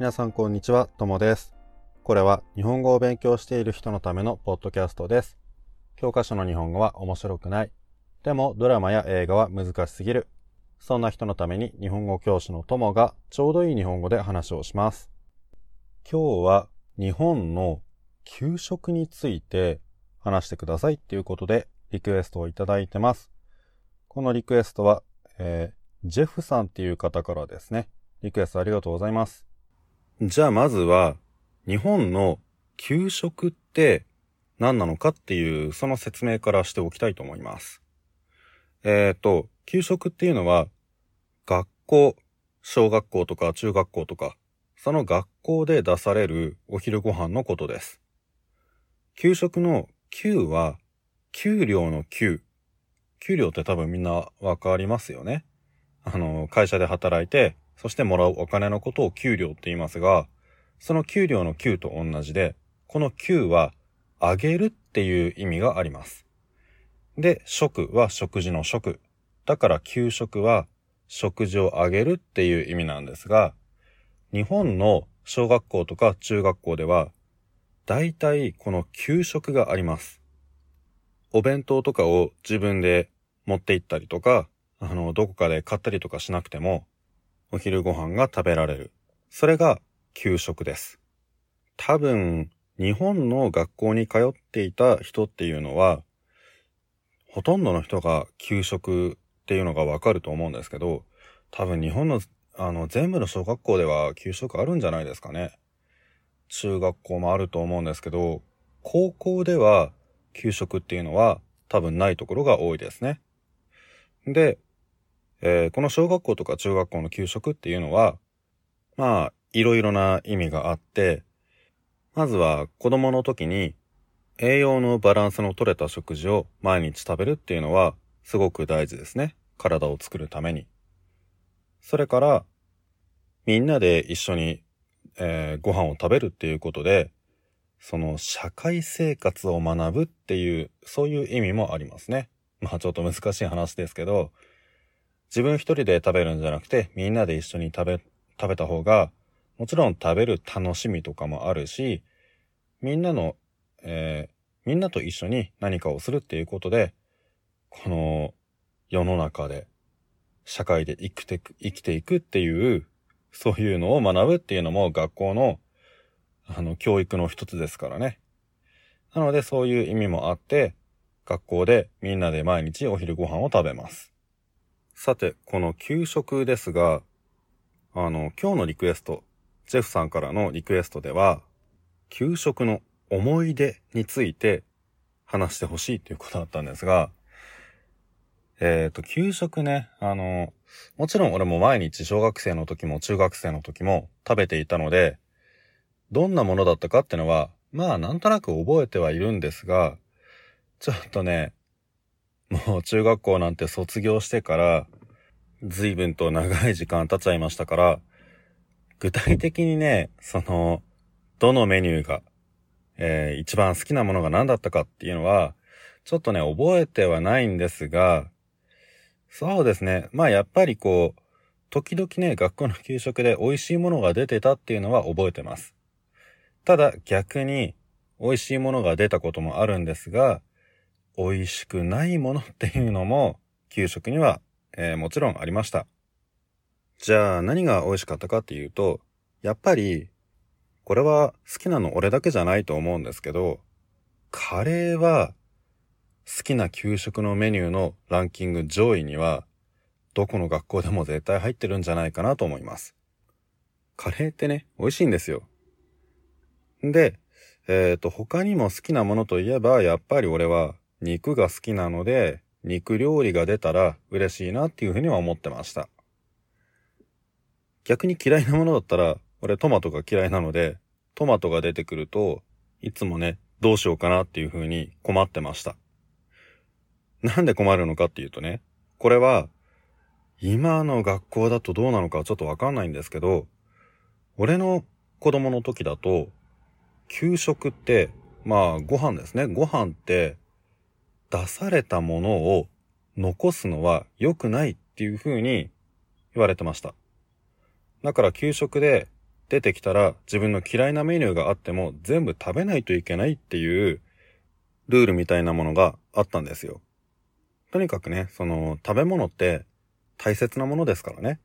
皆さんこんにちは、ともです。これは日本語を勉強している人のためのポッドキャストです。教科書の日本語は面白くない。でもドラマや映画は難しすぎる。そんな人のために日本語教師のともがちょうどいい日本語で話をします。今日は日本の給食について話してくださいっていうことでリクエストをいただいてます。このリクエストは、えージェフさんっていう方からですね。リクエストありがとうございます。じゃあまずは、日本の給食って何なのかっていう、その説明からしておきたいと思います。えっ、と、給食っていうのは、学校、小学校とか中学校とか、その学校で出されるお昼ご飯のことです。給食の給は、給料の給。給料って多分みんなわかりますよね。あの、会社で働いて、そしてもらうお金のことを給料って言いますが、その給料の給と同じで、この給は、あげるっていう意味があります。で、食は食事の食。だから給食は、食事をあげるっていう意味なんですが、日本の小学校とか中学校では、大体この給食があります。お弁当とかを自分で持って行ったりとか、あの、どこかで買ったりとかしなくても、お昼ご飯が食べられる。それが給食です。多分、日本の学校に通っていた人っていうのは、ほとんどの人が給食っていうのがわかると思うんですけど、多分日本の、あの、全部の小学校では給食あるんじゃないですかね。中学校もあると思うんですけど、高校では給食っていうのは多分ないところが多いですね。で、えーこの小学校とか中学校の給食っていうのは、まあ、いろいろな意味があって、まずは子供の時に栄養のバランスの取れた食事を毎日食べるっていうのはすごく大事ですね。体を作るために。それから、みんなで一緒に、えーご飯を食べるっていうことで、その社会生活を学ぶっていう、そういう意味もありますね。まあちょっと難しい話ですけど、自分一人で食べるんじゃなくて、みんなで一緒に食べ、食べた方が、もちろん食べる楽しみとかもあるし、みんなの、えーみんなと一緒に何かをするっていうことで、この世の中で、社会で生きてく、生きていくっていう、そういうのを学ぶっていうのも学校の、あの、教育の一つですからね。なのでそういう意味もあって、学校でみんなで毎日お昼ご飯を食べます。さて、この給食ですが、あの、今日のリクエスト、ジェフさんからのリクエストでは、給食の思い出について話してほしいということだったんですが、えっ、と、給食ね、あの、もちろん俺も毎日小学生の時も中学生の時も食べていたので、どんなものだったかってのは、まあなんとなく覚えてはいるんですが、ちょっとね、もう中学校なんて卒業してから、随分と長い時間経っちゃいましたから、具体的にね、その、どのメニューが、えー一番好きなものが何だったかっていうのは、ちょっとね、覚えてはないんですが、そうですね。まあやっぱりこう、時々ね、学校の給食で美味しいものが出てたっていうのは覚えてます。ただ逆に、美味しいものが出たこともあるんですが、美味しくないものっていうのも、給食には、えーもちろんありました。じゃあ何が美味しかったかっていうと、やっぱり、これは好きなの俺だけじゃないと思うんですけど、カレーは好きな給食のメニューのランキング上位には、どこの学校でも絶対入ってるんじゃないかなと思います。カレーってね、美味しいんですよ。で、えっ、と、他にも好きなものといえば、やっぱり俺は肉が好きなので、肉料理が出たら嬉しいなっていうふうには思ってました。逆に嫌いなものだったら、俺トマトが嫌いなので、トマトが出てくると、いつもね、どうしようかなっていうふうに困ってました。なんで困るのかっていうとね、これは、今の学校だとどうなのかちょっとわかんないんですけど、俺の子供の時だと、給食って、まあご飯ですね。ご飯って、出されたものを残すのは良くないっていう風に言われてました。だから給食で出てきたら自分の嫌いなメニューがあっても全部食べないといけないっていうルールみたいなものがあったんですよ。とにかくね、その食べ物って大切なものですからね。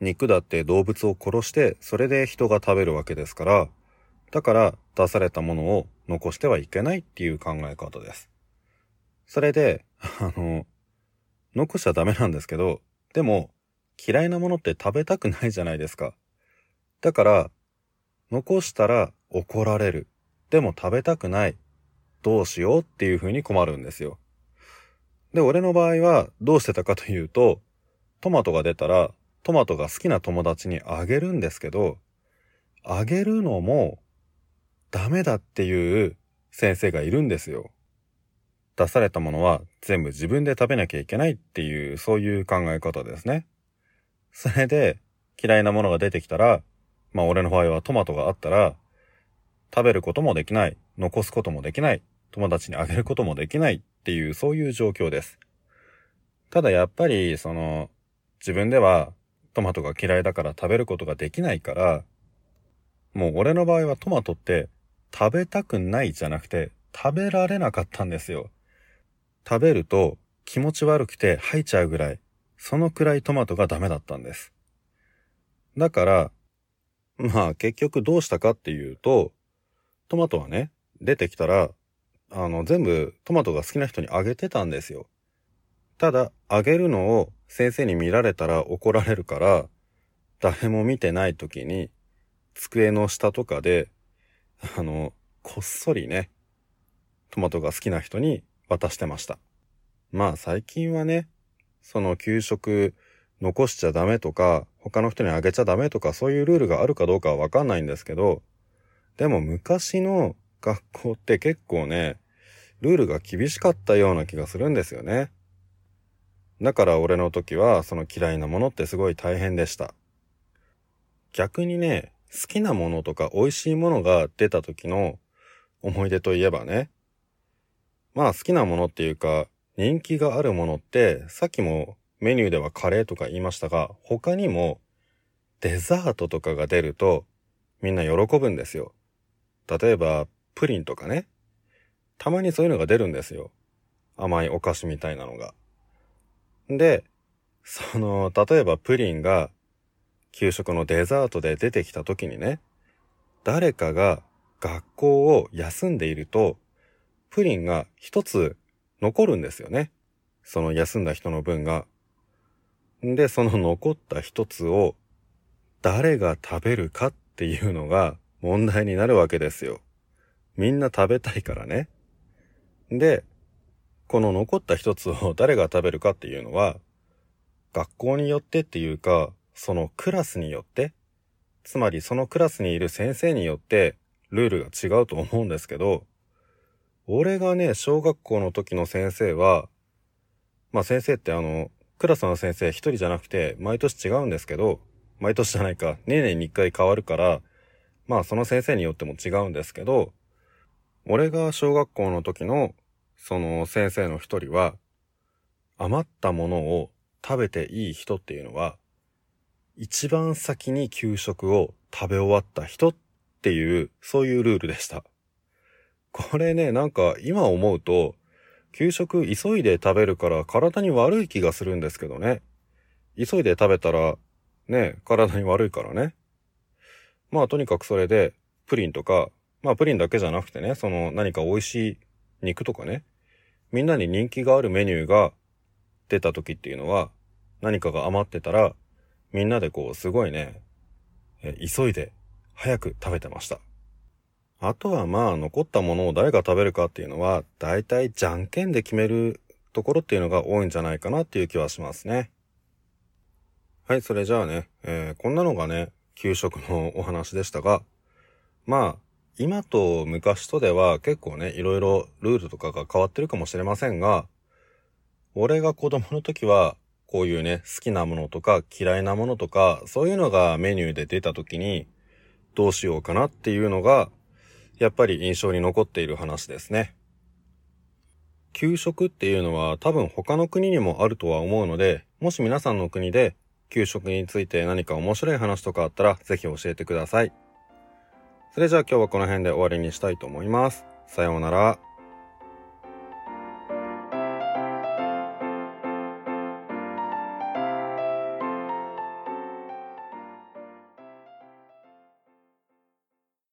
肉だって動物を殺してそれで人が食べるわけですから、だから出されたものを残してはいけないっていう考え方です。それで、あの、残しちゃダメなんですけど、でも嫌いなものって食べたくないじゃないですか。だから、残したら怒られる。でも食べたくない。どうしようっていう風に困るんですよ。で、俺の場合はどうしてたかというと、トマトが出たら、トマトが好きな友達にあげるんですけど、あげるのもダメだっていう先生がいるんですよ。出されたものは全部自分で食べなきゃいけないっていう、そういう考え方ですね。それで、嫌いなものが出てきたら、まあ俺の場合はトマトがあったら、食べることもできない、残すこともできない、友達にあげることもできないっていう、そういう状況です。ただやっぱり、その、自分ではトマトが嫌いだから食べることができないから、もう俺の場合はトマトって食べたくないじゃなくて食べられなかったんですよ。食べると気持ち悪くて吐いちゃうぐらい、そのくらいトマトがダメだったんです。だから、まあ結局どうしたかっていうと、トマトはね、出てきたら、あの、全部トマトが好きな人にあげてたんですよ。ただ、あげるのを先生に見られたら怒られるから、誰も見てない時に、机の下とかで、あの、こっそりね、トマトが好きな人に渡してました。まあ最近はね、その給食残しちゃダメとか、他の人にあげちゃダメとかそういうルールがあるかどうかはわかんないんですけど、でも昔の学校って結構ね、ルールが厳しかったような気がするんですよね。だから俺の時はその嫌いなものってすごい大変でした。逆にね、好きなものとか美味しいものが出た時の思い出といえばね、まあ好きなものっていうか、人気があるものって、さっきもメニューではカレーとか言いましたが、他にもデザートとかが出るとみんな喜ぶんですよ。例えば、プリンとかね。たまにそういうのが出るんですよ。甘いお菓子みたいなのが。で、その、例えばプリンが給食のデザートで出てきた時にね、誰かが学校を休んでいると、プリンが一つ残るんですよね。その休んだ人の分が。で、その残った一つを誰が食べるかっていうのが問題になるわけですよ。みんな食べたいからね。で、この残った一つを誰が食べるかっていうのは、学校によってっていうか、そのクラスによって、つまりそのクラスにいる先生によってルールが違うと思うんですけど、俺がね、小学校の時の先生は、まあ先生ってあの、クラスの先生一人じゃなくて、毎年違うんですけど、毎年じゃないか、年々に一回変わるから、まあその先生によっても違うんですけど、俺が小学校の時の、その先生の一人は、余ったものを食べていい人っていうのは、一番先に給食を食べ終わった人っていう、そういうルールでした。これね、なんか今思うと、給食急いで食べるから体に悪い気がするんですけどね。急いで食べたら、ね、体に悪いからね。まあとにかくそれで、プリンとか、まあプリンだけじゃなくてね、その何か美味しい肉とかね、みんなに人気があるメニューが出た時っていうのは、何かが余ってたら、みんなでこう、すごいね、急いで早く食べてました。あとはまあ残ったものを誰が食べるかっていうのは、だいたいじゃんけんで決めるところっていうのが多いんじゃないかなっていう気はしますね。はい、それじゃあね、えー、こんなのがね、給食のお話でしたが、まあ、今と昔とでは結構ね、いろいろルールとかが変わってるかもしれませんが、俺が子供の時は、こういうね、好きなものとか嫌いなものとか、そういうのがメニューで出た時に、どうしようかなっていうのがやっぱり印象に残っている話ですね。給食っていうのは多分他の国にもあるとは思うので、もし皆さんの国で給食について何か面白い話とかあったらぜひ教えてください。それじゃあ今日はこの辺で終わりにしたいと思います。さようなら。